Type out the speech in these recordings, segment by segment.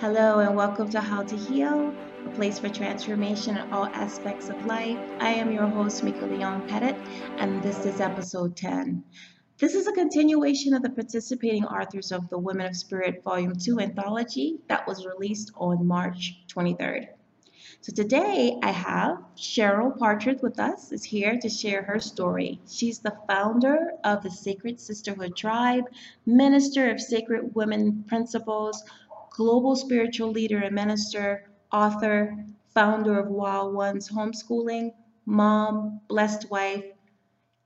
Hello, and welcome to How to Heal, a place for transformation in all aspects of life. I am your host, Mika Leon Pettit, and this is episode 10. This is a continuation of the participating authors of the Women of Spirit Volume 2 anthology that was released on March 23rd. So today I have Cheryl Partridge with us, is here to share her story. She's the founder of the Sacred Sisterhood Tribe, minister of Sacred Women Principles, global spiritual leader and minister, author, founder of Wild Ones Homeschooling, mom, blessed wife,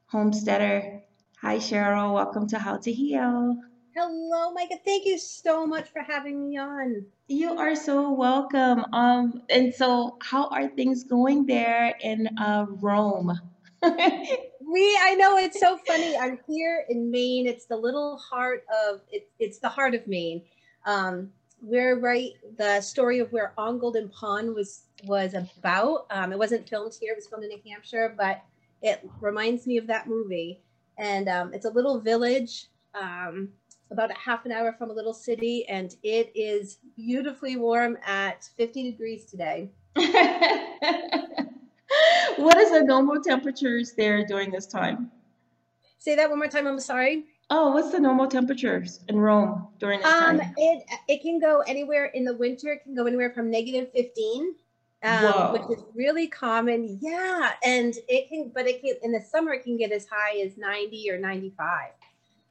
homesteader. Hi, Cheryl. Welcome to How to Heal. Hello, Micah. Thank you so much for having me on. You are so welcome. Um, and so, how are things going there in uh, Rome? we, I know it's so funny. I'm here in Maine. It's the little heart of it, it's the heart of Maine. Um, we're right the story of where On Golden Pond was was about. Um, it wasn't filmed here; it was filmed in New Hampshire, but it reminds me of that movie. And um, it's a little village, um, about a half an hour from a little city, and it is beautifully warm at 50 degrees today. what is the normal temperatures there during this time? Say that one more time. I'm sorry. Oh, what's the normal temperatures in Rome during this um, time? It it can go anywhere in the winter. It can go anywhere from negative 15, um, which is really common. Yeah, and it can, but it can in the summer it can get as high as 90 or 95.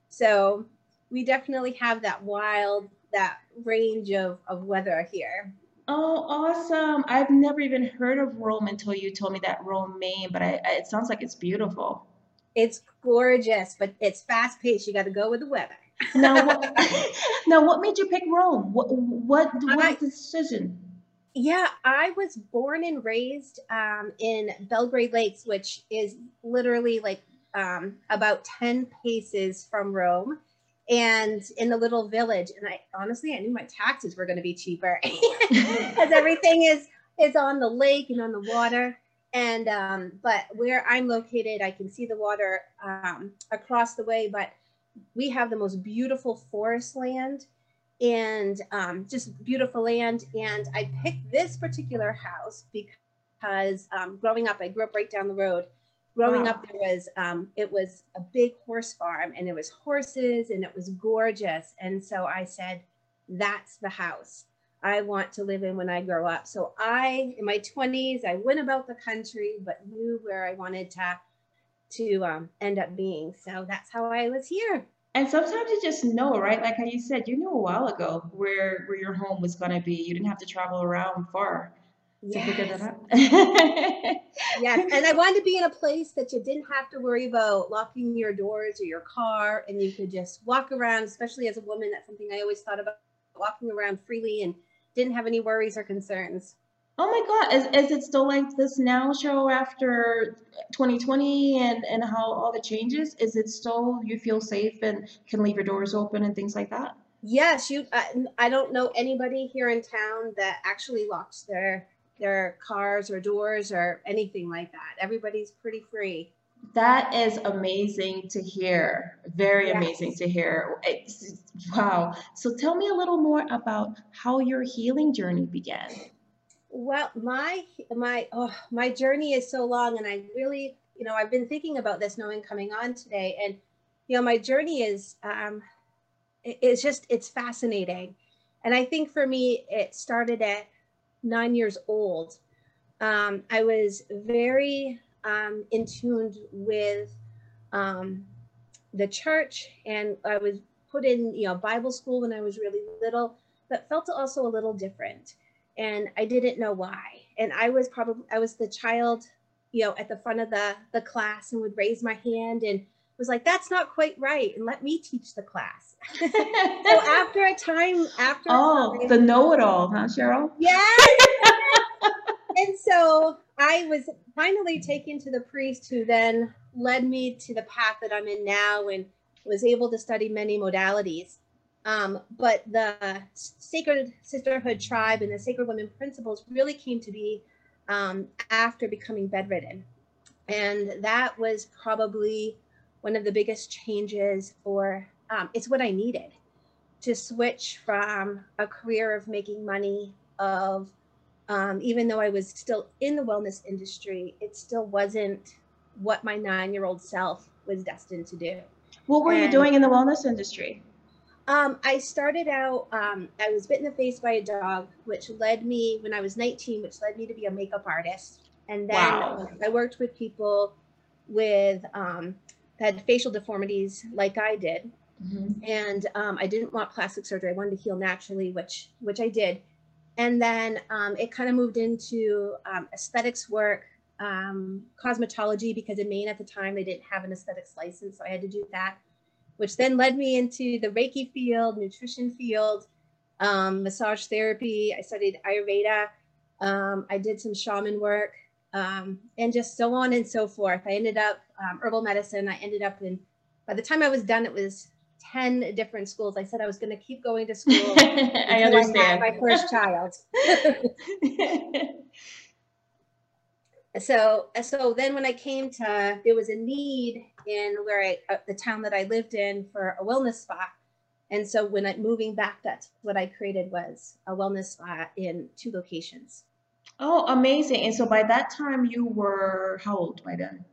So we definitely have that wild that range of of weather here. Oh, awesome! I've never even heard of Rome until you told me that Rome, Maine. But I, I, it sounds like it's beautiful. It's gorgeous, but it's fast paced. You got to go with the weather. now, what, now, what made you pick Rome? What what the decision? Yeah, I was born and raised um, in Belgrade Lakes, which is literally like um, about ten paces from Rome, and in the little village. And I honestly, I knew my taxes were going to be cheaper because everything is is on the lake and on the water. And um, but where I'm located, I can see the water um, across the way. But we have the most beautiful forest land and um, just beautiful land. And I picked this particular house because um, growing up, I grew up right down the road. Growing wow. up, there was um, it was a big horse farm, and it was horses, and it was gorgeous. And so I said, "That's the house." I want to live in when I grow up. So I, in my 20s, I went about the country, but knew where I wanted to to um, end up being. So that's how I was here. And sometimes you just know, right? Like how you said, you knew a while ago where where your home was going to be. You didn't have to travel around far to yes. figure that out. yes, and I wanted to be in a place that you didn't have to worry about locking your doors or your car, and you could just walk around. Especially as a woman, that's something I always thought about walking around freely and didn't have any worries or concerns. Oh my God, is, is it still like this now show after 2020 and, and how all the changes? Is it still you feel safe and can leave your doors open and things like that? Yes, you. I, I don't know anybody here in town that actually locks their their cars or doors or anything like that. Everybody's pretty free. That is amazing to hear. Very yes. amazing to hear. It's, wow. So tell me a little more about how your healing journey began. Well, my my oh, my journey is so long, and I really, you know, I've been thinking about this, knowing coming on today, and you know, my journey is um, it's just it's fascinating, and I think for me, it started at nine years old. Um, I was very um, in tuned with um, the church, and I was put in you know Bible school when I was really little, but felt also a little different, and I didn't know why. And I was probably I was the child, you know, at the front of the the class and would raise my hand and was like, "That's not quite right," and let me teach the class. so after a time, after oh, time, the know-it-all, huh, Cheryl? Yeah. And so I was finally taken to the priest who then led me to the path that I'm in now and was able to study many modalities. Um, but the Sacred Sisterhood Tribe and the Sacred Women Principles really came to be um, after becoming bedridden. And that was probably one of the biggest changes for um, it's what I needed to switch from a career of making money of um, even though I was still in the wellness industry, it still wasn't what my nine year old self was destined to do. What were and, you doing in the wellness industry? Um, I started out, um, I was bit in the face by a dog, which led me, when I was 19, which led me to be a makeup artist. And then wow. I worked with people with, um, had facial deformities like I did. Mm-hmm. And um, I didn't want plastic surgery. I wanted to heal naturally, which which I did. And then um, it kind of moved into um, aesthetics work, um, cosmetology, because in Maine at the time they didn't have an aesthetics license, so I had to do that, which then led me into the Reiki field, nutrition field, um, massage therapy. I studied Ayurveda. Um, I did some shaman work, um, and just so on and so forth. I ended up herbal medicine. I ended up in. By the time I was done, it was 10 different schools. I said I was going to keep going to school. I understand. I my first child. so, so then when I came to, there was a need in where I, uh, the town that I lived in for a wellness spa. And so when I moving back, that's what I created was a wellness spa in two locations. Oh, amazing. And so by that time you were how old by then?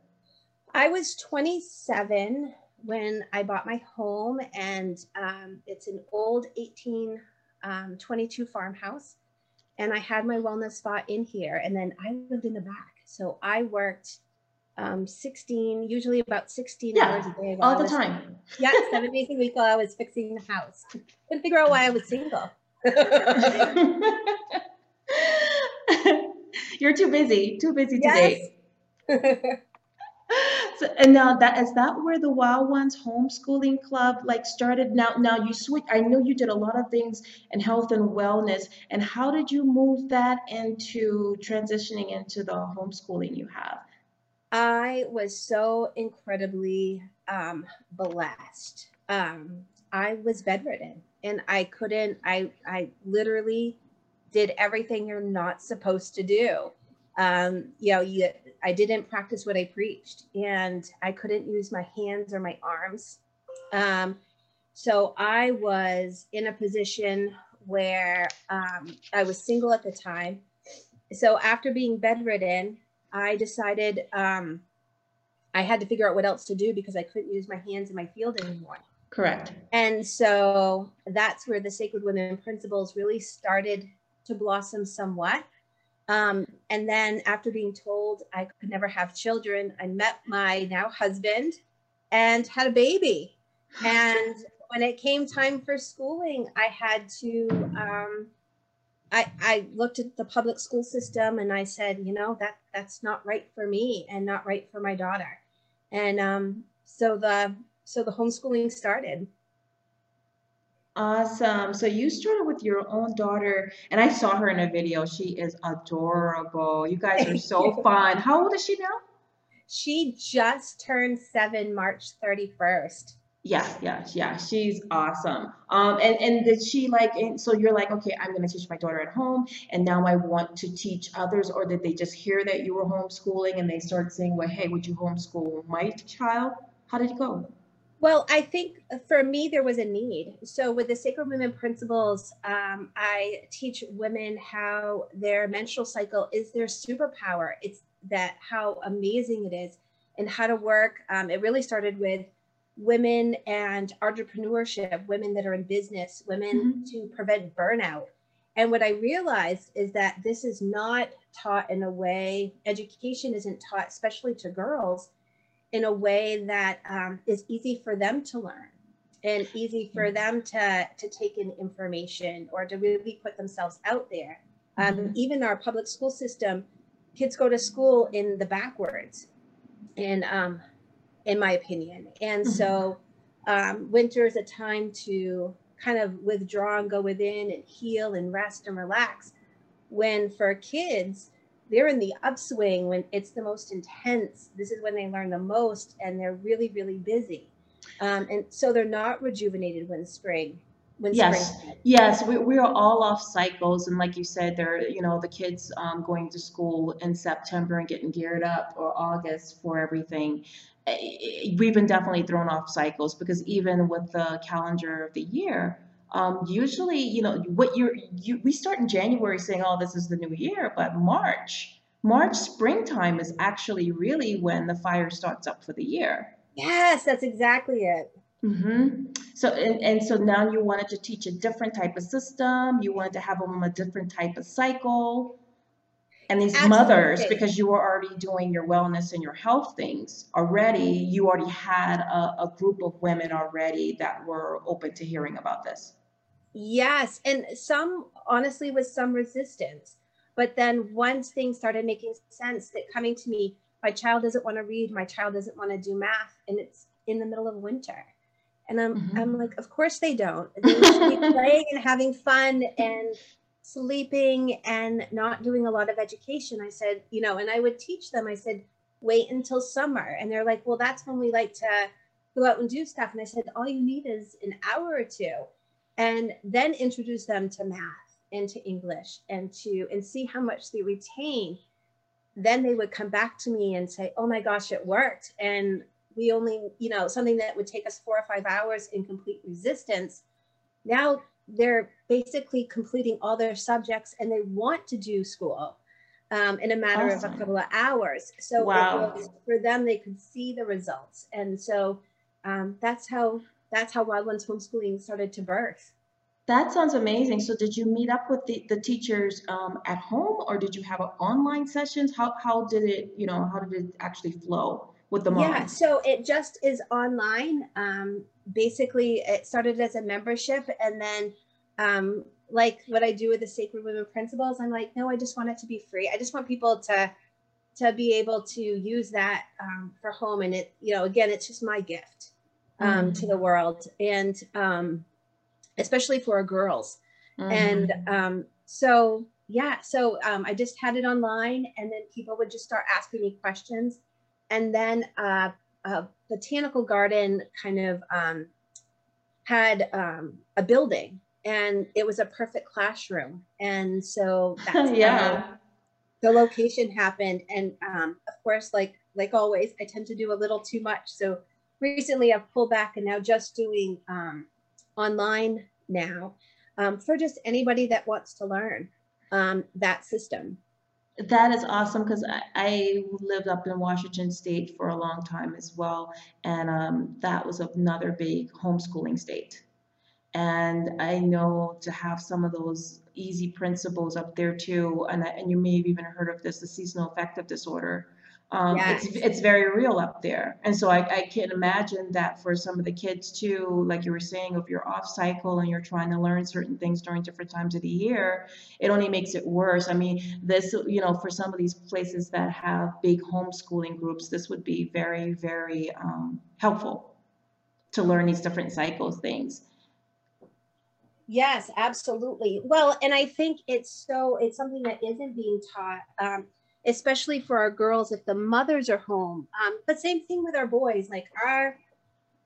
I was 27 when I bought my home, and um, it's an old 1822 um, farmhouse. And I had my wellness spot in here, and then I lived in the back. So I worked um, 16, usually about 16 yeah, hours a day. All the time. Yeah, seven days a week while I was fixing the house. Couldn't figure out why I was single. You're too busy, too busy to yes. And now that is that where the Wild Ones homeschooling club like started? Now, now you switch. I know you did a lot of things in health and wellness. And how did you move that into transitioning into the homeschooling you have? I was so incredibly um, blessed. Um, I was bedridden, and I couldn't. I I literally did everything you're not supposed to do um, you know, you, I didn't practice what I preached and I couldn't use my hands or my arms. Um, so I was in a position where um, I was single at the time. So after being bedridden, I decided um, I had to figure out what else to do because I couldn't use my hands in my field anymore. Correct. And so that's where the Sacred Women Principles really started to blossom somewhat. Um, and then after being told I could never have children, I met my now husband and had a baby. And when it came time for schooling, I had to, um, I, I looked at the public school system and I said, you know, that that's not right for me and not right for my daughter. And um, so the so the homeschooling started. Awesome. So you started with your own daughter, and I saw her in a video. She is adorable. You guys are so fun. How old is she now? She just turned seven March 31st. Yeah, yeah, yeah. She's awesome. Um, and and did she like? And so you're like, okay, I'm gonna teach my daughter at home, and now I want to teach others. Or did they just hear that you were homeschooling and they start saying, well, hey, would you homeschool my child? How did it go? Well, I think for me, there was a need. So, with the Sacred Women Principles, um, I teach women how their menstrual cycle is their superpower. It's that how amazing it is and how to work. Um, it really started with women and entrepreneurship, women that are in business, women mm-hmm. to prevent burnout. And what I realized is that this is not taught in a way, education isn't taught, especially to girls in a way that um, is easy for them to learn and easy for mm-hmm. them to, to take in information or to really put themselves out there. Um, mm-hmm. Even our public school system, kids go to school in the backwards, in, um, in my opinion. And mm-hmm. so um, winter is a time to kind of withdraw and go within and heal and rest and relax. When for kids, they're in the upswing when it's the most intense. This is when they learn the most, and they're really, really busy. Um, and so they're not rejuvenated when spring. When yes, spring yes, we, we are all off cycles, and like you said, they're you know the kids um, going to school in September and getting geared up, or August for everything. Eh, we've been definitely thrown off cycles because even with the calendar of the year, um, usually, you know, what you're, you, we start in January saying, oh, this is the new year, but March, March, springtime is actually really when the fire starts up for the year. Yes, that's exactly it. Mm-hmm. So and, and so now you wanted to teach a different type of system. You wanted to have them a different type of cycle. And these Absolutely. mothers, because you were already doing your wellness and your health things already, you already had a, a group of women already that were open to hearing about this. Yes, and some honestly with some resistance. But then once things started making sense, that coming to me, my child doesn't want to read, my child doesn't want to do math, and it's in the middle of winter. And I'm, Mhm. I'm like, of course they don't. They should be playing and having fun and sleeping and not doing a lot of education. I said, you know, and I would teach them, I said, wait until summer. And they're like, well, that's when we like to go out and do stuff. And I said, all you need is an hour or two. And then introduce them to math and to English and to and see how much they retain. Then they would come back to me and say, oh my gosh, it worked. And we only, you know, something that would take us four or five hours in complete resistance. Now they're basically completing all their subjects and they want to do school um, in a matter of a couple of hours. So Wow. was- for them, they could see the results. And so um, that's how that's how Wild Ones homeschooling started to birth. That sounds amazing. So did you meet up with the, the teachers um, at home or did you have online sessions? How, how did it, you know, how did it actually flow with the moms? Yeah, so it just is online. Um, basically, it started as a membership, and then, um, like what I do with the Sacred Women Principles, I'm like, no, I just want it to be free. I just want people to to be able to use that um, for home, and it, you know, again, it's just my gift um, to the world, and um, especially for our girls. Mhm. And um, so, yeah, so um, I just had it online, and then people would just start asking me questions. And then uh, a botanical garden kind of um, had um, a building, and it was a perfect classroom. And so that's yeah. how the location happened. And um, of course, like like always, I tend to do a little too much. So recently, I've pulled back and now just doing um, online now um, for just anybody that wants to learn um, that system. That is awesome because I, I lived up in Washington State for a long time as well, and um, that was another big homeschooling state. And I know to have some of those easy principles up there too, and, and you may have even heard of this, the seasonal affective disorder. Um, it's, it's very real up there. And so I, I can imagine that for some of the kids too, like you were saying, if you're off cycle and you're trying to learn certain things during different times of the year, it only makes it worse. I mean, this, you know, for some of these places that have big homeschooling groups, this would be very, very um, helpful to learn these different cycles things. Yes, absolutely. Well, and I think it's so it's something that isn't being taught, um, especially for our girls if the mothers are home. Um, but same thing with our boys. Like our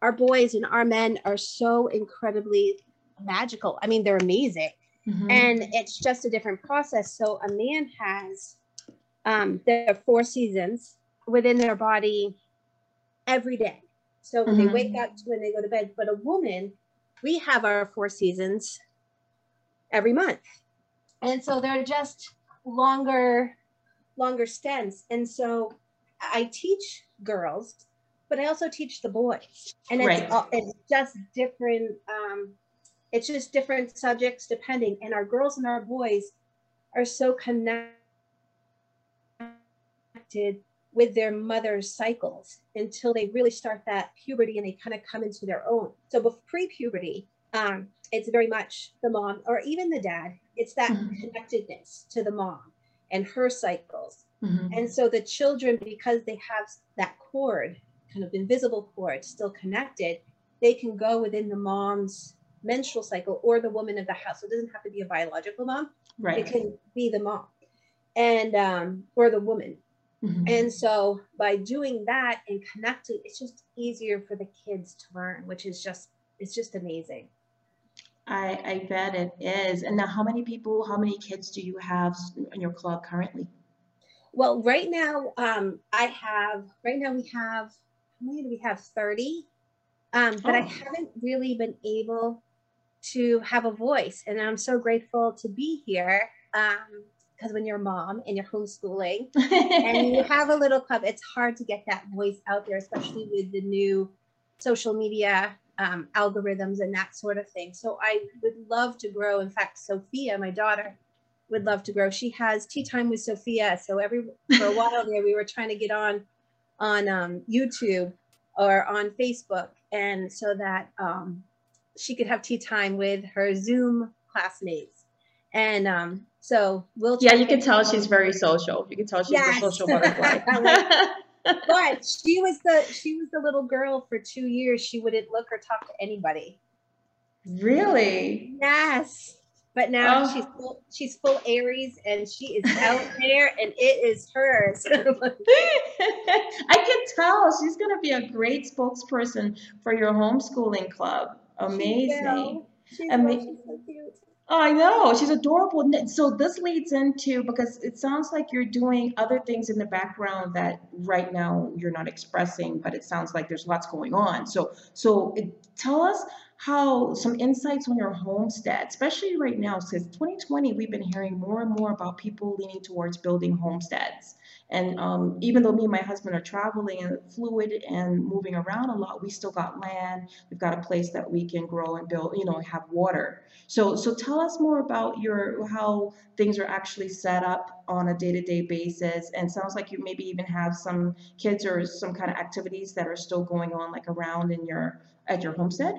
our boys and our men are so incredibly magical. I mean, they're amazing. Mhm. and it's just a different process. So a man has um, their four seasons within their body every day. So when Mhm. they wake up to when they go to bed. But a woman, we have our four seasons every month, and so they're just longer, longer stints. And so I teach girls, but I also teach the boys, and it's Right. all, it's just different. Um, it's just different subjects depending and our girls and our boys are so connected with their mother's cycles until they really start that puberty and they kind of come into their own so before pre-puberty um, it's very much the mom or even the dad it's that Mhm. connectedness to the mom and her cycles Mhm. and so the children, because they have that cord, kind of invisible cord, still connected, they can go within the mom's menstrual cycle or the woman of the house. So it doesn't have to be a biological mom. It can be the mom and um, or the woman. Mhm. And so by doing that and connecting, it's just easier for the kids to learn, which is just it's just amazing. I, I bet it is. And now, how many people, how many kids do you have in your club currently? Well, right now, um, I have right now we have how many do we have? 30. Um, but I Oh. haven't really been able to have a voice. And I'm so grateful to be here. because um, when you're a mom and you're homeschooling and you have a little club, it's hard to get that voice out there, especially with the new social media um, algorithms and that sort of thing. So I would love to grow. In fact, Sophia, my daughter, would love to grow. She has tea time with Sophia. So every for a while there, we were trying to get on on um, YouTube or on Facebook, and so that um, she could have tea time with her Zoom classmates. And um, so we'll. Yeah, you can tell she's very social. You can tell she's yes. a social butterfly. but she was the she was the little girl for two years. She wouldn't look or talk to anybody. Really? Yes. But now oh. she's full, she's full Aries and she is out there and it is hers. I can tell she's going to be a great spokesperson for your homeschooling club. Amazing. She's, Ama- so cute. I know. She's adorable. So this leads into because it sounds like you're doing other things in the background that right now you're not expressing, but it sounds like there's lots going on. So so it, tell us how some insights on your homestead, especially right now, since 2020, we've been hearing more and more about people leaning towards building homesteads. And um, even though me and my husband are traveling and fluid and moving around a lot, we still got land. We've got a place that we can grow and build, you know, have water. So, so tell us more about your how things are actually set up on a day-to-day basis. And sounds like you maybe even have some kids or some kind of activities that are still going on, like around in your at your homestead.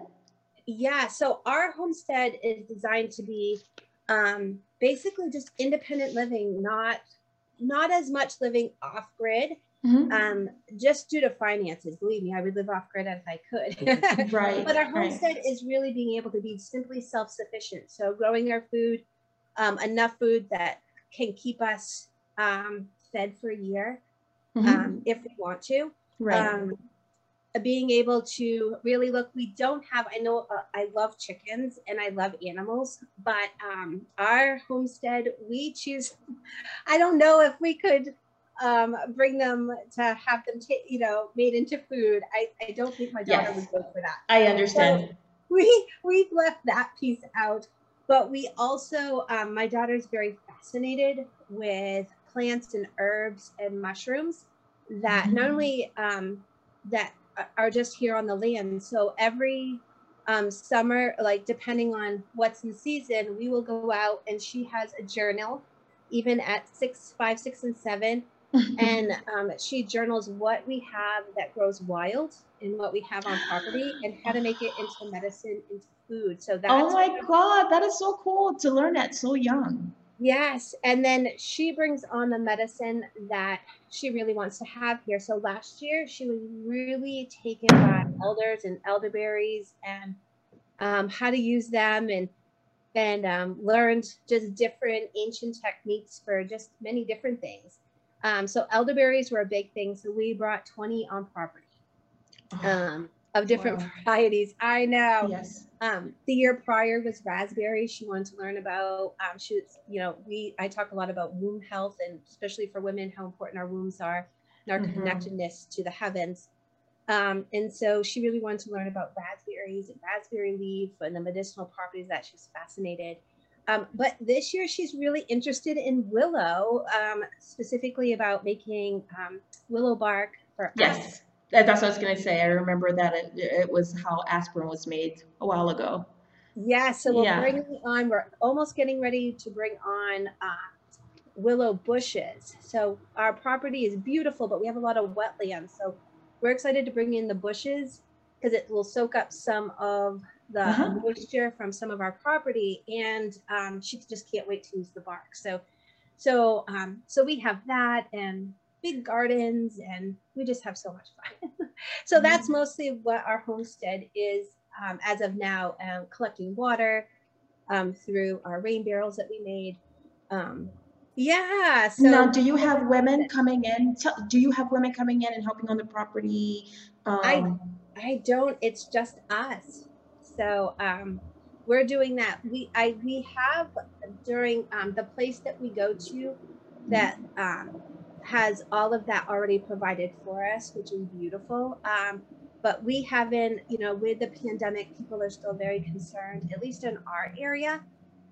Yeah, so our homestead is designed to be um, basically just independent living, not not as much living off grid. Mm-hmm. Um, just due to finances, believe me, I would live off grid if I could. right. But our homestead right. is really being able to be simply self sufficient. So growing our food, um, enough food that can keep us um, fed for a year mm-hmm. Um, if we want to. Right. Um, being able to really look we don't have i know uh, i love chickens and i love animals but um, our homestead we choose i don't know if we could um, bring them to have them t- you know made into food i, I don't think my daughter yes. would go for that i understand so we we've left that piece out but we also um, my daughter's very fascinated with plants and herbs and mushrooms that mm-hmm. not only um, that are just here on the land. So every um, summer, like depending on what's in season, we will go out and she has a journal, even at six, five, six, and seven. and um, she journals what we have that grows wild and what we have on property and how to make it into medicine, into food. So that's oh my God, that is so cool to learn that so young. Yes. And then she brings on the medicine that she really wants to have here. So last year, she was really taken by elders and elderberries and um, how to use them and and um, learned just different ancient techniques for just many different things. Um, so elderberries were a big thing. So we brought 20 on property. Oh. Um, of different wow. varieties. I know. Yes. Um, the year prior was raspberry. She wanted to learn about. Um, she was, you know, we I talk a lot about womb health and especially for women how important our wombs are and our mm-hmm. connectedness to the heavens. Um, and so she really wanted to learn about raspberries and raspberry leaf and the medicinal properties that she's fascinated. Um, but this year she's really interested in willow, um, specifically about making um, willow bark for yes. That's what I was going to say. I remember that it, it was how aspirin was made a while ago. Yeah, so we're yeah. bringing on, we're almost getting ready to bring on uh, willow bushes. So our property is beautiful, but we have a lot of wetlands. So we're excited to bring in the bushes because it will soak up some of the uh-huh. moisture from some of our property, and um, she just can't wait to use the bark. So, so, um, so we have that, and big gardens and we just have so much fun. so mm-hmm. that's mostly what our homestead is um, as of now, um, collecting water um, through our rain barrels that we made. Um, yeah. So now, do you have women coming in? Do you have women coming in and helping on the property? I um, I don't. It's just us. So um, we're doing that. We I we have during the place that we go to that has all of that already provided for us, which is beautiful. Um, but we haven't, you know, with the pandemic, people are still very concerned, at least in our area.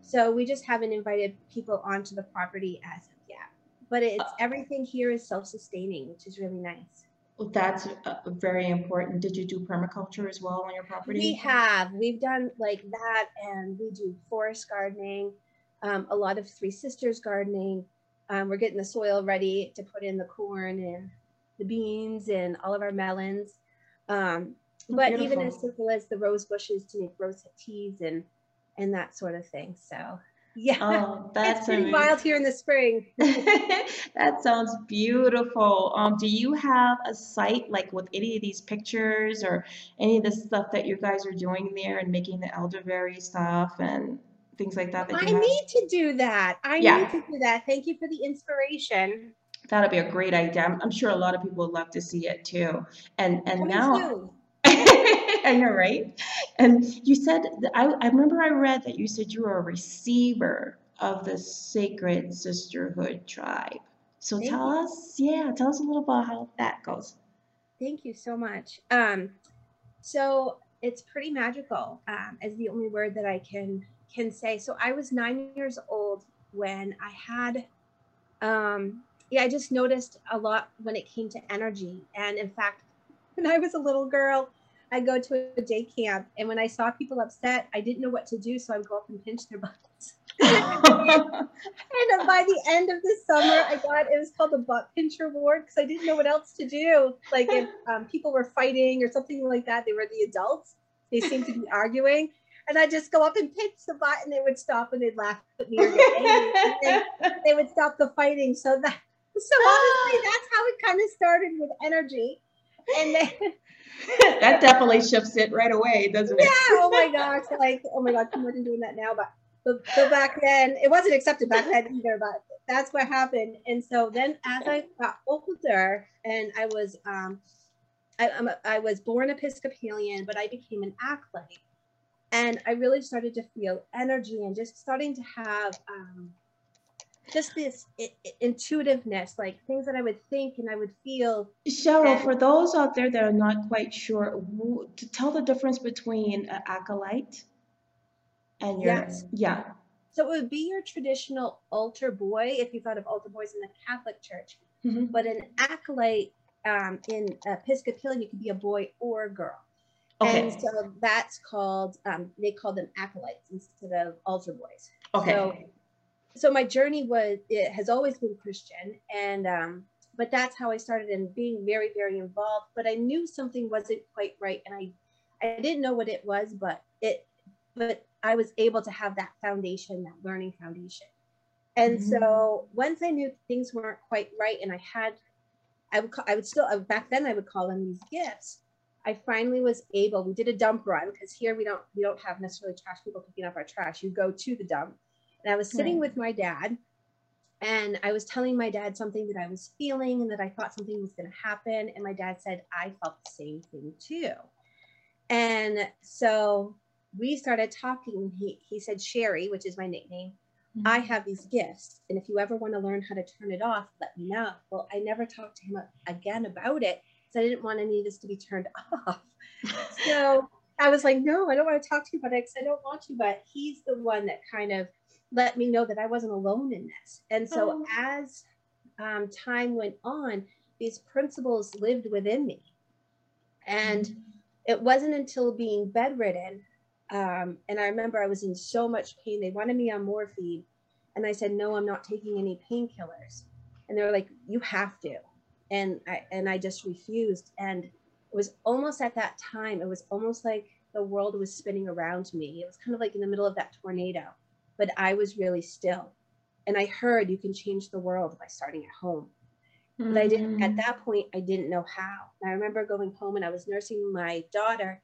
So we just haven't invited people onto the property as of yet. But it's Uh. everything here is self-sustaining, which is really nice. Well, That's uh, very important. Did you do permaculture as well on your property? We have. We've done like that, and we do forest gardening, um, a lot of Three Sisters gardening. Um, we're getting the soil ready to put in the corn and the beans and all of our melons. Um, Oh, but even as simple as the rose bushes to make rose teas and and that sort of thing. So yeah, Oh, that's it's pretty amazing. wild here in the spring. That sounds beautiful. Um, do you have a site like with any of these pictures or any of the stuff that you guys are doing there and making the elderberry stuff and things like that that I have? need to do that. I Yeah. need to do that. Thank you for the inspiration. That'll be a great idea. I'm, I'm sure a lot of people would love to see it too. And and Coming now. I know, right? And you said I, I remember I read that you said you were a receiver of the Sacred Sisterhood tribe. So Thank tell you. us, yeah, tell us a little about how that goes. Thank you so much. Um, so it's pretty magical, um, is the only word that I can can say. So I was nine years old when I had, um, yeah, I just noticed a lot when it came to energy. And in fact, when I was a little girl, I go to a day camp, and when I saw people upset, I didn't know what to do, so I would go up and pinch their butts. And by the end of the summer, I got it was called the butt pincher award because I didn't know what else to do. Like if um, people were fighting or something like that, they were the adults. They seemed to be arguing, and I just go up and pinch the butt, and they would stop and they'd laugh at me or get angry. and then they would stop the fighting. So that so honestly, that's how it kind of started with energy, and then that definitely shifts it right away, doesn't it? yeah, oh my gosh, like oh my god, I'm not doing that now, but but, but back then it wasn't accepted back then either, but that's what happened. And so then as I got older and I was um I, I'm a, I was born Episcopalian, but I became an acolyte. And I really started to feel energy and just starting to have um, just this intuitiveness, like things that I would think and I would feel Cheryl, for those out there that are not quite sure, to tell the difference between an acolyte and your, Yes. yeah. So it would be your traditional altar boy if you thought of altar boys in the Catholic Church. Mhm. But an acolyte um, in Episcopalian, you could be a boy or a girl. Okay, And so that's called, um, they call them acolytes instead of altar boys. okay. So, so my journey was, it has always been Christian. And, um, but that's how I started in being very, very involved. But I knew something wasn't quite right. And I, I didn't know what it was, but it, but I was able to have that foundation, that learning foundation. And so once I knew things weren't quite right, and I had, I would, call, I would still back then I would call them these gifts. I finally was able. We did a dump run because here we don't we don't have necessarily trash people picking up our trash. You go to the dump, and I was sitting Right. with my dad, and I was telling my dad something that I was feeling and that I thought something was going to happen, and my dad said I felt the same thing too, and so we started talking. He he said Sherry, which is my nickname. Mm-hmm. I have these gifts, and if you ever want to learn how to turn it off, let me know. Well, I never talked to him again about it, so I didn't want any of this to be turned off. So I was like, no, I don't want to talk to you about it because I don't want to. But he's the one that kind of let me know that I wasn't alone in this. And so Oh. as um, time went on, these principles lived within me. And it wasn't until being bedridden um, and i remember i was in so much pain they wanted me on morphine and i said no i'm not taking any painkillers and they were like you have to and i and i just refused and it was almost at that time it was almost like the world was spinning around me it was kind of like in the middle of that tornado but i was really still and i heard you can change the world by starting at home but I didn't at Mm. that point I didn't know how. And I remember going home and I was nursing my daughter,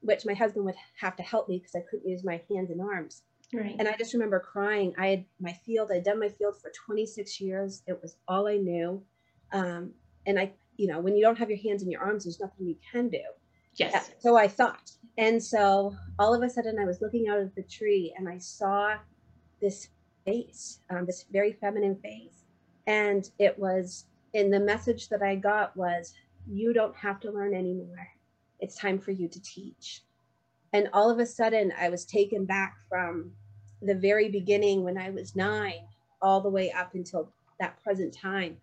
which my husband would have to help me because I couldn't use my hands and arms. Right. And I just remember crying. I had my field, I'd done my field for 26 years. It was all I knew. Um, and I, you know, when you don't have your hands in your arms, there's nothing you can do. Yes. So I thought. And so all of a sudden I was looking out of the tree and I saw this face, um, this very feminine face. And it was, and the message that I got was, you don't have to learn anymore. it's time for you to teach. And all of a sudden, I was taken back from the very beginning when I was nine all the way up until that present time.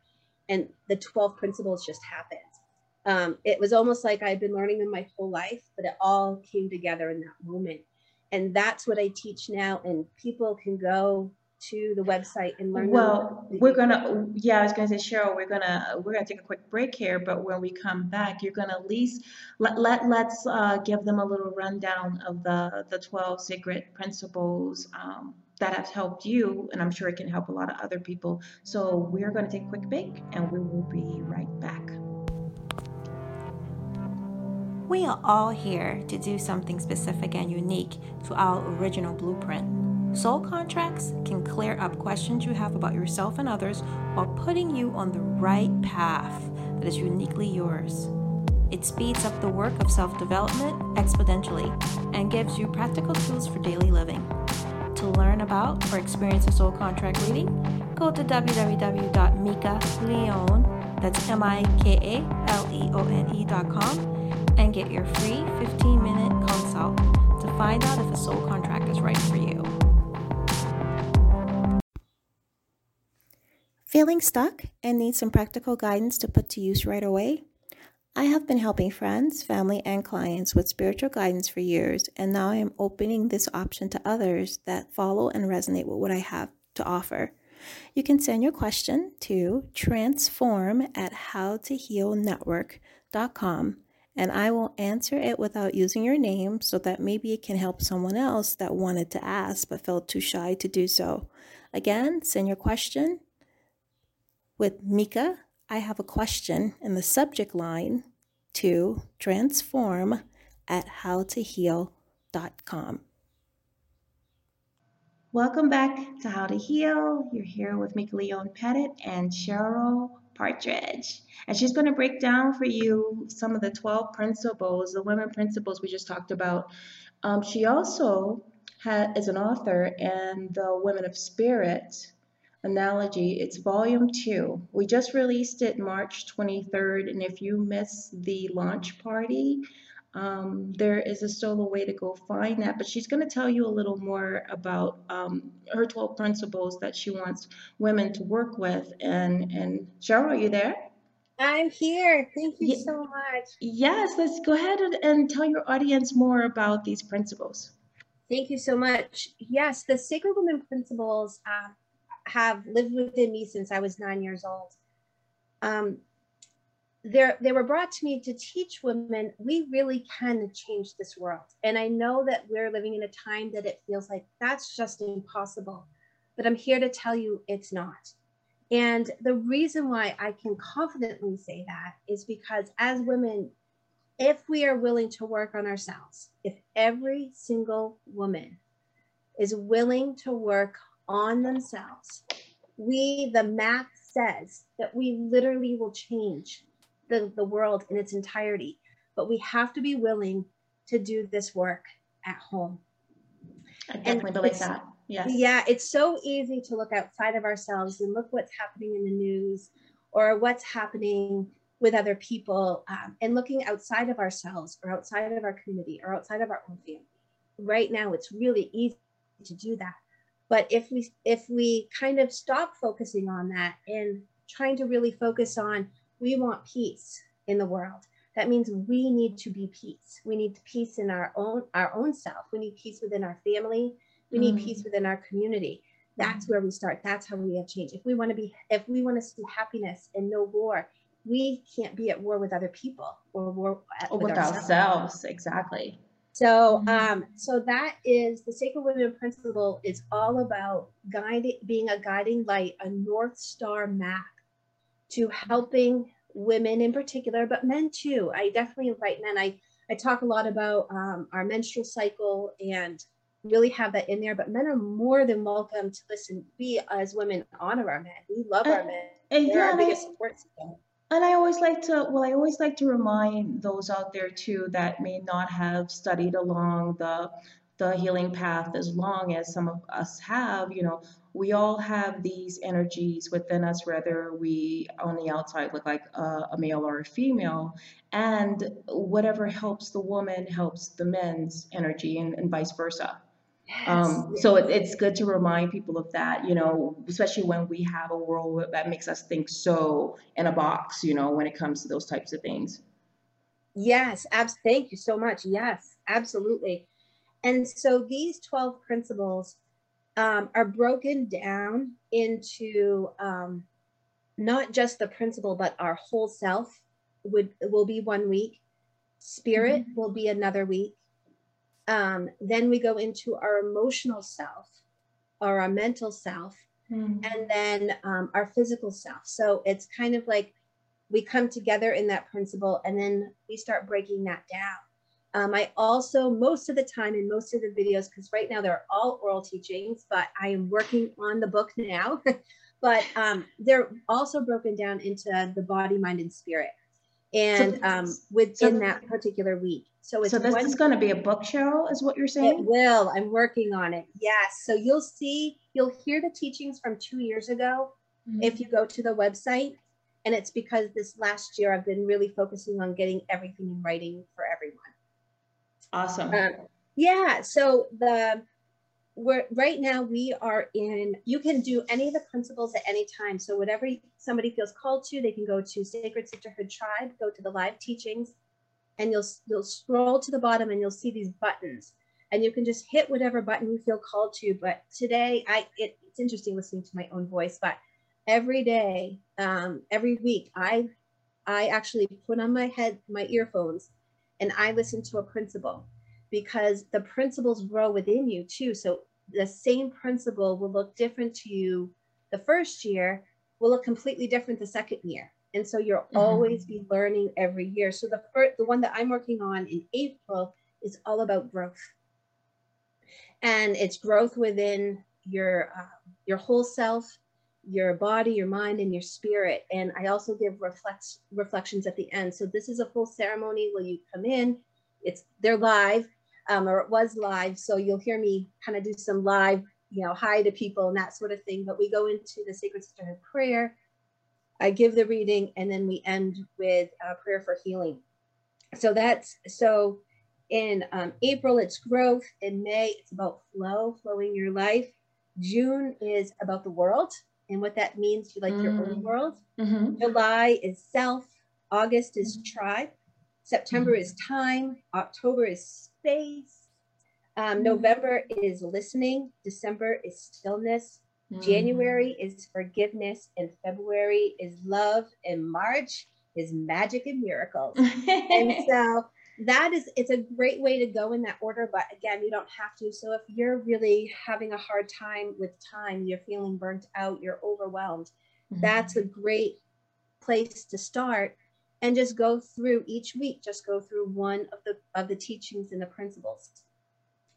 And the 12 principles just happened. Um, it was almost like I'd been learning them my whole life, but it all came together in that moment. And that's what I teach now. And people can go to the website and learn. Well, we're gonna, yeah, I was gonna say, Cheryl, we're gonna, we're gonna take a quick break here, but when we come back, you're gonna at least, let, let, let's, uh, give them a little rundown of the, the twelve sacred principles, um, that have helped you, and I'm sure it can help a lot of other people. So we're gonna take a quick break, and we will be right back. We are all here to do something specific and unique to our original blueprint. Soul contracts can clear up questions you have about yourself and others while putting you on the right path that is uniquely yours. It speeds up the work of self development exponentially and gives you practical tools for daily living. To learn about or experience a soul contract reading, go to www.mikaleone, that's and get your free 15 minute consult to find out if a soul contract is right for you. Feeling stuck and need some practical guidance to put to use right away? I have been helping friends, family, and clients with spiritual guidance for years, and now I am opening this option to others that follow and resonate with what I have to offer. You can send your question to transform at howtohealnetwork.com and I will answer it without using your name so that maybe it can help someone else that wanted to ask but felt too shy to do so. Again, send your question with Mika. I have a question in the subject line to transform at howtoheal.com. Welcome back to How to Heal. You're here with Mika Pettit and Cheryl Partridge. And she's going to break down for you some of the 12 principles, the women principles we just talked about. Um, she also ha- is an author in the Women of Spirit analogy. It's volume two. We just released it March 23rd. And if you miss the launch party, um, there is a solo way to go find that, but she's going to tell you a little more about um, her 12 principles that she wants women to work with. And, and Cheryl, are you there? I'm here. Thank you so much. Yes, let's go ahead and, and tell your audience more about these principles. Thank you so much. Yes, the Sacred Women principles uh, have lived within me since I was nine years old. Um, they were brought to me to teach women we really can change this world. And I know that we're living in a time that it feels like that's just impossible. But I'm here to tell you it's not. And the reason why I can confidently say that is because as women, if we are willing to work on ourselves, if every single woman is willing to work on themselves, we, the math says that we literally will change the, the world in its entirety, but we have to be willing to do this work at home. I definitely and believe that. Yes. Yeah, it's so easy to look outside of ourselves and look what's happening in the news or what's happening with other people um, and looking outside of ourselves or outside of our community or outside of our own family. Right now, it's really easy to do that. But if we if we kind of stop focusing on that and trying to really focus on we want peace in the world. That means we need to be peace. We need peace in our own our own self. We need peace within our family. We need mm. peace within our community. That's where we start. That's how we have change if we want to be if we want to see happiness and no war we can't be at war with other people or war or with, with ourselves. ourselves. exactly so mm-hmm. um so that is the sacred women principle is all about guiding being a guiding light a north star map to helping women in particular, but men too. I definitely invite men. I, I talk a lot about um, our menstrual cycle and really have that in there, but men are more than welcome to listen. We as women honor our men. We love our men. And They're yeah, our biggest support system. And I always like to, well, I always like to remind those out there too that may not have studied along the the healing path as long as some of us have, you know, we all have these energies within us, whether we on the outside look like a, a male or a female, and whatever helps the woman helps the men's energy, and, and vice versa. Yes. Um, so it, it's good to remind people of that, you know, especially when we have a world that makes us think so in a box, you know, when it comes to those types of things. Yes, abs- thank you so much. Yes, absolutely. And so these 12 principles um, are broken down into um, not just the principle, but our whole self would will be one week. Spirit Mhm. will be another week. Um, then we go into our emotional self or our mental self, and then um, our physical self. So it's kind of like we come together in that principle and then we start breaking that down. Um, I also, most of the time in most of the videos, because right now they're all oral teachings, but I am working on the book now. but um, they're also broken down into the body, mind, and spirit, and um, within so- that particular week. So it's So this one is going to be a book show, is what you're saying? it will. I'm working on it. Yes. So you'll see, you'll hear the teachings from two years ago if you go to the website. And it's because this last year I've been really focusing on getting everything in writing for everyone. Awesome. Um, yeah. So the we're right now we are in. You can do any of the principles at any time. So whatever somebody feels called to, they can go to Sacred Sisterhood Tribe, go to the live teachings, and you'll you'll scroll to the bottom and you'll see these buttons, and you can just hit whatever button you feel called to. But today, I it, it's interesting listening to my own voice, but every day, um, every week, I I actually put on my head my earphones and I listen to a principle because the principles grow within you too. So the same principle will look different to you the first year, will look completely different the second year. And so you'll Mhm. always be learning every year. So the first, the one that I'm working on in April is all about growth. And it's growth within your uh, your whole self, your body, your mind, and your spirit. And I also give reflects reflections at the end. So this is a full ceremony where you come in. It's they're live, um, or it was live. So you'll hear me kind of do some live, you know, hi to people and that sort of thing. But we go into the Sacred Sisterhood prayer. I give the reading, and then we end with a prayer for healing. So that's so. In um, April, it's growth. In May, it's about flow, flowing your life. June is about the world and what that means to like your own Mm. world. hmm July is self. August is tribe. September is time. October is space. Um, Mhm. November is listening. December is stillness. January is forgiveness. And February is love. And March is magic and miracles. and so that is it's a great way to go in that order but again you don't have to so if you're really having a hard time with time you're feeling burnt out you're overwhelmed that's a great place to start and just go through each week just go through one of the of the teachings and the principles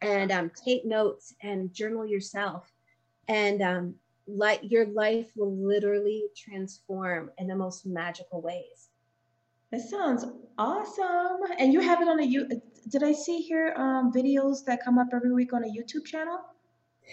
and um, take notes and journal yourself and um, like your life will literally transform in the most magical ways That sounds awesome. And you have it on a you. Did I see here um, videos that come up every week on a YouTube channel?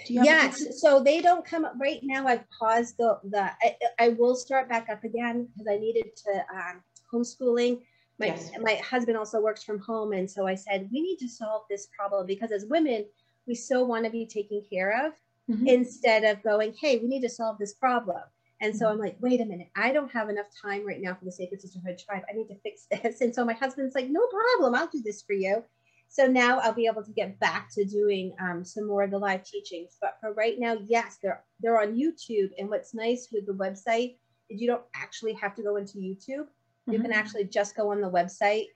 Do you have a Yes, so they don't come up right now. I've paused the the. I, I will start back up again because I needed to um, homeschooling. My Yes. my husband also works from home, and so I said we need to solve this problem because as women, we so want to be taken care of Mhm. instead of going, hey, we need to solve this problem. And so I'm like, wait a minute, I don't have enough time right now for the Sacred Sisterhood Tribe. I need to fix this. And so my husband's like, no problem, I'll do this for you. So now I'll be able to get back to doing um, some more of the live teachings. But for right now, yes, they're they're on YouTube. And what's nice with the website is you don't actually have to go into YouTube. You can Mhm. actually just go on the website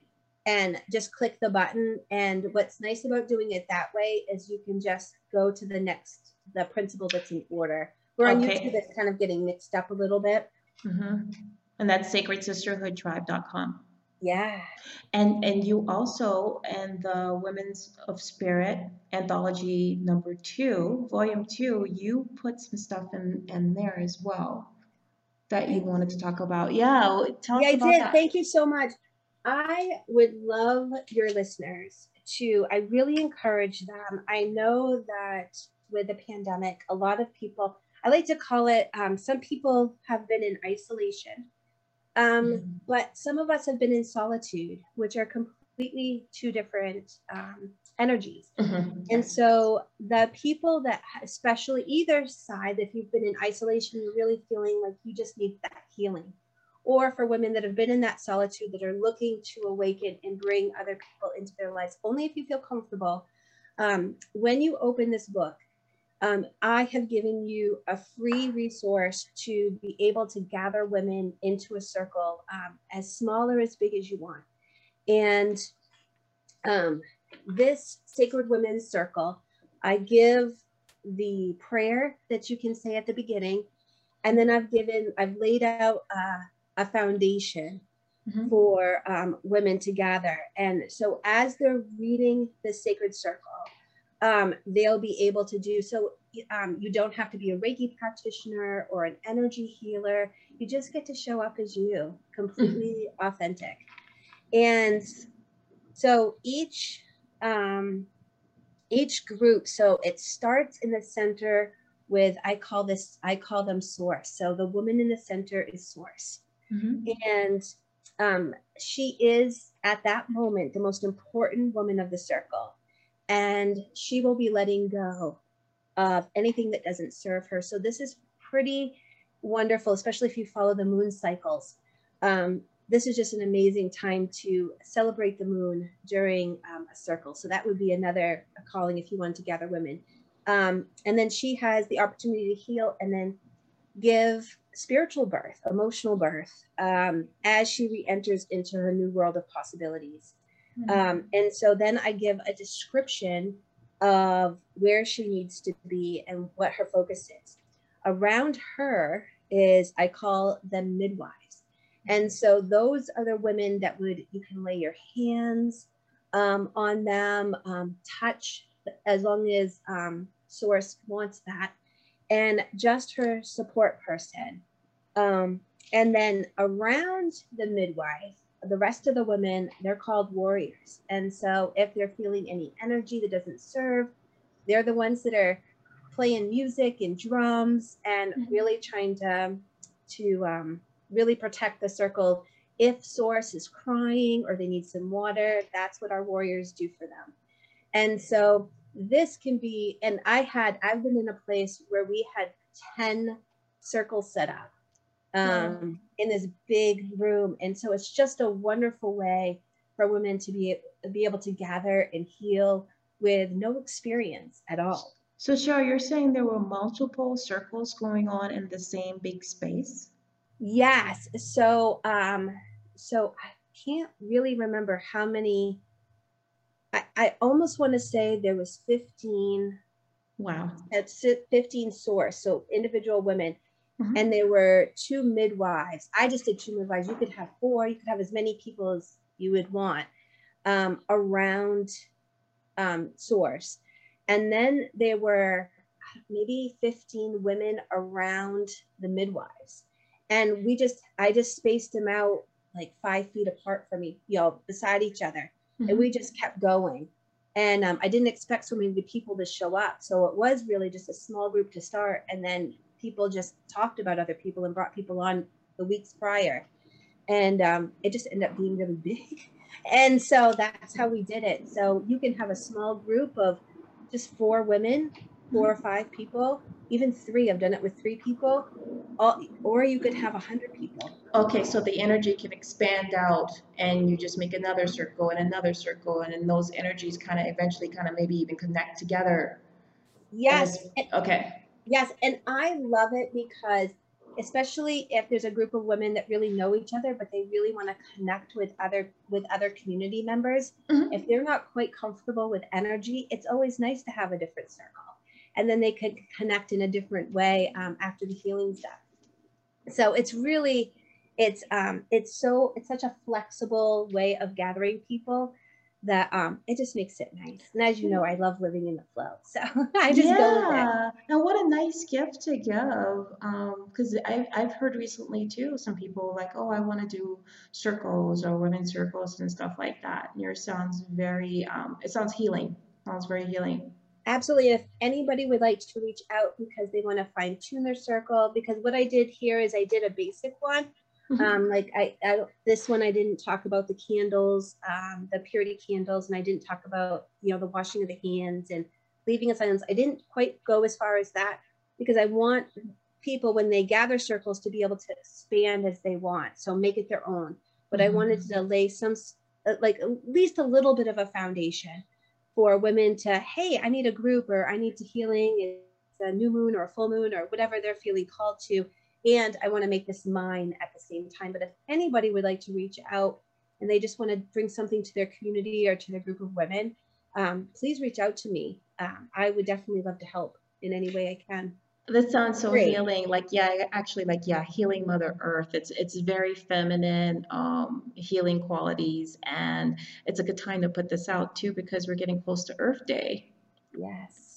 and just click the button. And what's nice about doing it that way is you can just go to the next the principle that's in order. Where on Okay. YouTube it's kind of getting mixed up a little bit. Mm-hmm. And that's sacredsisterhoodtribe.com. Yeah. And and you also and the Women's of Spirit anthology number two, volume two, you put some stuff in in there as well that you wanted to talk about. Yeah, tell yeah, us I did. that. Thank you so much. I would love your listeners to, I really encourage them. I know that with the pandemic, a lot of people, I like to call it, um, some people have been in isolation, um, mm-hmm. but some of us have been in solitude, which are completely two different um, energies. Mm-hmm. And so the people that, especially either side, if you've been in isolation, you're really feeling like you just need that healing. Or for women that have been in that solitude that are looking to awaken and bring other people into their lives, only if you feel comfortable. Um, when you open this book, um, I have given you a free resource to be able to gather women into a circle um, as small or as big as you want. And um, this Sacred Women's Circle, I give the prayer that you can say at the beginning, and then I've given, I've laid out uh, a foundation mm-hmm. for um, women to gather. And so as they're reading the Sacred Circle, um, they'll be able to do so. Um, you don't have to be a Reiki practitioner or an energy healer. You just get to show up as you, completely mm-hmm. authentic. And so each um, each group, so it starts in the center with I call this I call them source. So the woman in the center is source, mm-hmm. and um, she is at that moment the most important woman of the circle, and she will be letting go of anything that doesn't serve her. So this is pretty wonderful, especially if you follow the moon cycles. Um, this is just an amazing time to celebrate the moon during um, a circle. So that would be another calling if you want to gather women. Um, and then she has the opportunity to heal and then give spiritual birth, emotional birth, um, as she re-enters into her new world of possibilities. Mm-hmm. Um, and so then I give a description of where she needs to be and what her focus is. Around her is I call them midwives and so those are the women that would, you can lay your hands um, on them, um, touch as long as um, Source wants that, and just her support person. Um, and then around the midwife, the rest of the women, they're called warriors. And so if they're feeling any energy that doesn't serve, they're the ones that are playing music and drums and mm-hmm. really trying to to um, really protect the circle. If source is crying or they need some water, that's what our warriors do for them. And so this can be, and I had, I've been in a place where we had 10 circles set up um, in this big room. And so it's just a wonderful way for women to be, be able to gather and heal with no experience at all. So, Cheryl, you're saying there were multiple circles going on in the same big space? Yes. So, um, so I can't really remember how many. I, I almost want to say there was 15. Wow. That's 15 source. So individual women. Mm-hmm. And there were two midwives. I just did two midwives. You could have four. You could have as many people as you would want um, around um, source. And then there were maybe 15 women around the midwives and we just i just spaced them out like five feet apart from me you know beside each other. Mm-hmm. and we just kept going. And um, i didn't expect so many people to show up. So it was really just a small group to start. And then people just talked about other people and brought people on the weeks prior. And um, it just ended up being really big. And so that's how we did it. So you can have a small group of just four women four or five people, even three. I've done it with three people, all, or you could have a hundred people. Okay, so the energy can expand out, and you just make another circle and another circle, and then those energies kind of eventually kind of maybe even connect together. Yes. And okay. Yes, and I love it because especially if there's a group of women that really know each other but they really want to connect with other with other community members mm-hmm. if they're not quite comfortable with energy it's always nice to have a different circle and then they could connect in a different way um, after the healing stuff. So it's really, it's um, it's so it's such a flexible way of gathering people. that um it just makes it nice. And as you know, I love living in the flow. So I just yeah. go with it. And what a nice gift to give. Um, because I've I've heard recently too, some people like, oh, I want to do circles or women circles and stuff like that. And yours sounds very um it sounds healing. Sounds very healing. Absolutely. If anybody would like to reach out because they want to fine tune their circle, because what I did here is I did a basic one Mm-hmm. Um, like I, I, this one, I didn't talk about the candles, um, the purity candles, and I didn't talk about, you know, the washing of the hands and leaving a silence. I didn't quite go as far as that because I want people when they gather circles to be able to expand as they want. So make it their own. But mm-hmm. I wanted to lay some, uh, like at least a little bit of a foundation for women to, hey, I need a group or I need to healing. It's a new moon or a full moon or whatever they're feeling called to and I want to make this mine at the same time. But if anybody would like to reach out and they just want to bring something to their community or to their group of women, um, please reach out to me. Um, I would definitely love to help in any way I can. This sounds so Great. healing. Like yeah, actually, like yeah, healing Mother Earth. It's it's very feminine, um, healing qualities, and it's a good time to put this out too because we're getting close to Earth Day. Yes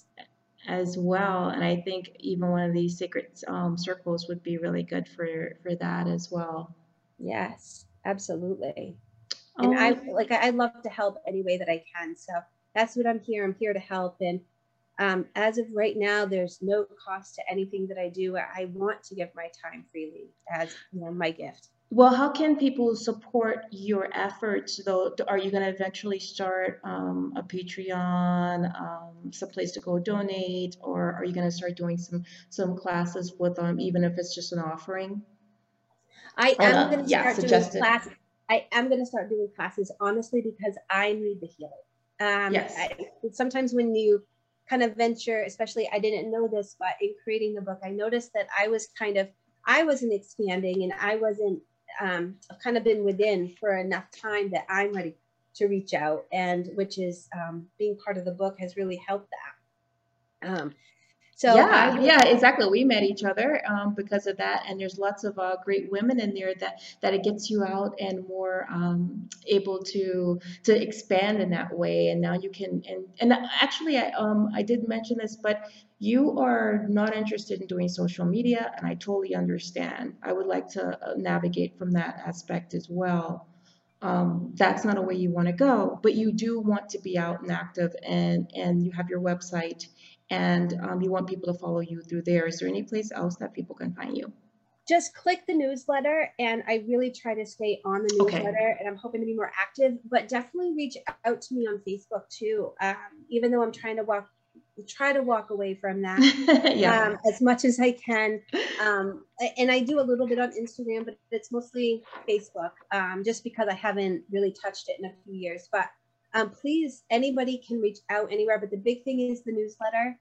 as well. And I think even one of these sacred um, circles would be really good for for that as well. Yes, absolutely. And I oh. like I love to help any way that I can. So that's what I'm here. I'm here to help. And um, as of right now, there's no cost to anything that I do. I want to give my time freely as you know, my gift. Well, how can people support your efforts though? Are you going to eventually start um, a Patreon, um, some place to go donate, or are you going to start doing some some classes with them, even if it's just an offering? I am uh, going to yeah, start doing classes. I am going to start doing classes honestly because I need the healing. Um, yes. I, sometimes when you kind of venture, especially I didn't know this, but in creating the book, I noticed that I was kind of I wasn't expanding and I wasn't um, I've kind of been within for enough time that I'm ready to reach out, and which is um, being part of the book has really helped that. Um, so yeah, yeah, exactly. We met each other um, because of that, and there's lots of uh, great women in there that that it gets you out and more um, able to to expand in that way. And now you can and and actually, I um I did mention this, but you are not interested in doing social media, and I totally understand. I would like to uh, navigate from that aspect as well. Um, that's not a way you want to go, but you do want to be out and active, and and you have your website and um, you want people to follow you through there. Is there any place else that people can find you? Just click the newsletter, and I really try to stay on the newsletter, okay. and I'm hoping to be more active. But definitely reach out to me on Facebook too. Um, even though I'm trying to walk, try to walk away from that yeah. um, as much as I can. Um, and I do a little bit on Instagram, but it's mostly Facebook, um, just because I haven't really touched it in a few years. But um, please, anybody can reach out anywhere. But the big thing is the newsletter.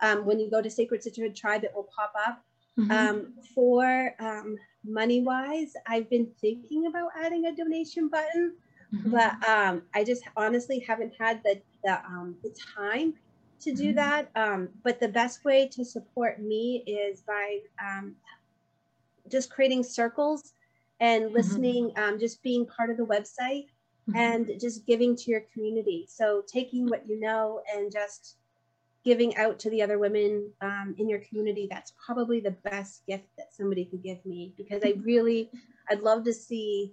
Um, when you go to Sacred Sisterhood Tribe, it will pop up. Mm-hmm. Um, for um, money wise, I've been thinking about adding a donation button, mm-hmm. but um, I just honestly haven't had the the, um, the time to do mm-hmm. that. Um, but the best way to support me is by um, just creating circles and mm-hmm. listening, um, just being part of the website. And just giving to your community. So taking what you know and just giving out to the other women um, in your community, that's probably the best gift that somebody could give me because I really, I'd love to see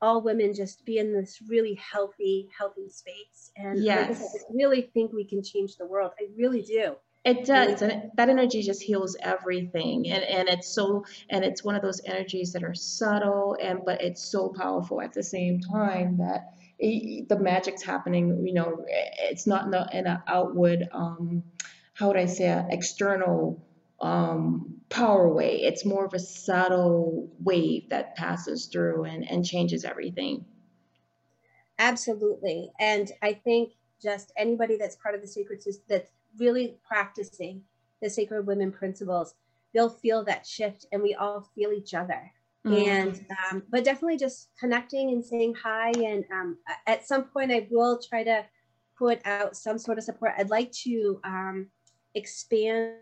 all women just be in this really healthy, healthy space. And yes. I really think we can change the world. I really do. It does, and that energy just heals everything, and and it's so, and it's one of those energies that are subtle, and but it's so powerful at the same time that it, the magic's happening. You know, it's not in an outward, um, how would I say, an external um, power way. It's more of a subtle wave that passes through and and changes everything. Absolutely, and I think just anybody that's part of the system that's really practicing the sacred women principles, they'll feel that shift and we all feel each other. Mm. And, um, but definitely just connecting and saying hi. And um, at some point, I will try to put out some sort of support. I'd like to um, expand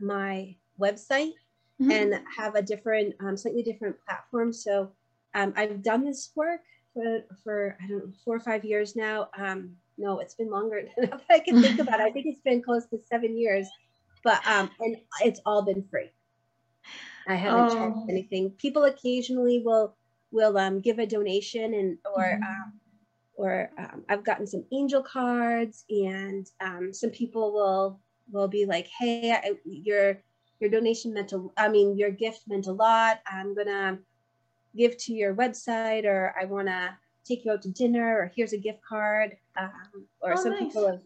my website mm-hmm. and have a different, um, slightly different platform. So um, I've done this work for, for I don't know four or five years now. Um, no, it's been longer than I can think about. It. I think it's been close to seven years, but um, and it's all been free. I haven't oh. charged anything. People occasionally will will um, give a donation and or mm-hmm. um, or um, I've gotten some angel cards and um, some people will will be like, hey, I, your your donation meant a, I mean, your gift meant a lot. I'm gonna give to your website, or I want to take you out to dinner, or here's a gift card. Um, or oh, some nice. people have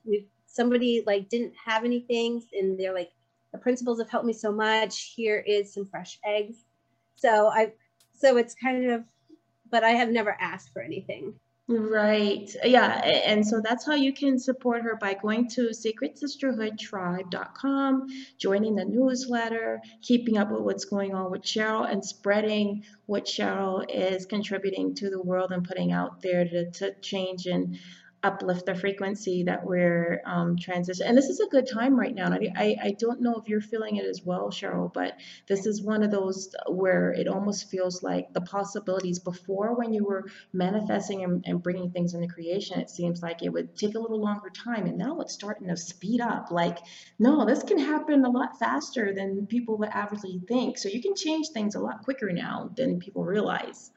somebody like didn't have anything, and they're like, the principles have helped me so much. Here is some fresh eggs. So I, so it's kind of, but I have never asked for anything. Right. Yeah. And so that's how you can support her by going to sacredsisterhoodtribe.com, joining the newsletter, keeping up with what's going on with Cheryl, and spreading what Cheryl is contributing to the world and putting out there to, to change and uplift the frequency that we're um, transition. And this is a good time right now. I, I don't know if you're feeling it as well, Cheryl, but this is one of those where it almost feels like the possibilities before when you were manifesting and, and bringing things into creation, it seems like it would take a little longer time. And now it's starting to speed up. Like, no, this can happen a lot faster than people would averagely think. So you can change things a lot quicker now than people realize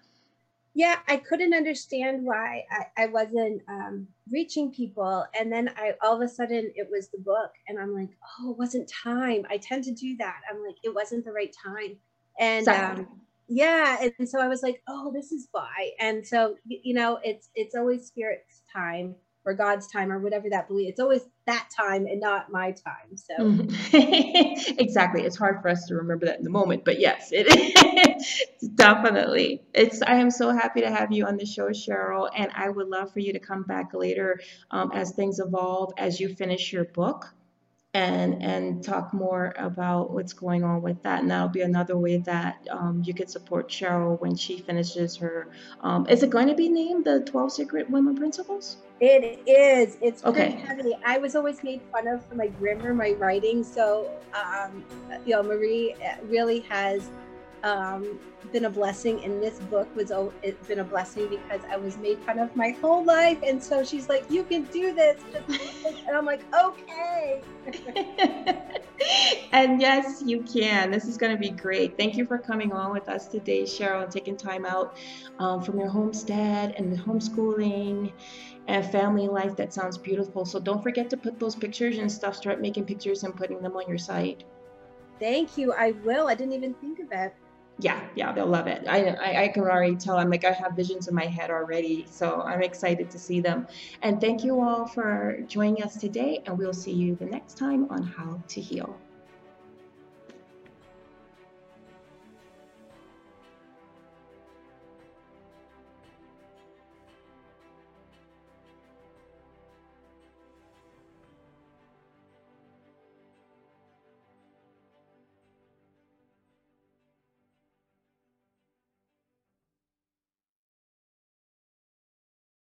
yeah i couldn't understand why i, I wasn't um, reaching people and then i all of a sudden it was the book and i'm like oh it wasn't time. I tend to do that. I'm like it wasn't the right time. And um, yeah and so i was like oh this is why. And so you know it's it's always spirit's time or God's time or whatever that belief. It's always that time and not my time. So mm-hmm. exactly. It's hard for us to remember that in the moment, but yes, it is definitely. It's I am so happy to have you on the show, Cheryl, and I would love for you to come back later um, as things evolve as you finish your book and and talk more about what's going on with that. And that'll be another way that um, you could support Cheryl when she finishes her. Um, is it going to be named the 12 Sacred Women Principles? It is. It's okay. heavy. I was always made fun of for my grammar, my writing. So, um, you know, Marie really has um, been a blessing. And this book was it's been a blessing because I was made fun of my whole life. And so she's like, "You can do this," and I'm like, "Okay." and yes, you can. This is going to be great. Thank you for coming on with us today, Cheryl, and taking time out um, from your homestead and the homeschooling and family life that sounds beautiful. So don't forget to put those pictures and stuff, start making pictures and putting them on your site. Thank you. I will. I didn't even think of it. Yeah, yeah, they'll love it. I, I, I can already tell. I'm like, I have visions in my head already. So I'm excited to see them. And thank you all for joining us today. And we'll see you the next time on How to Heal.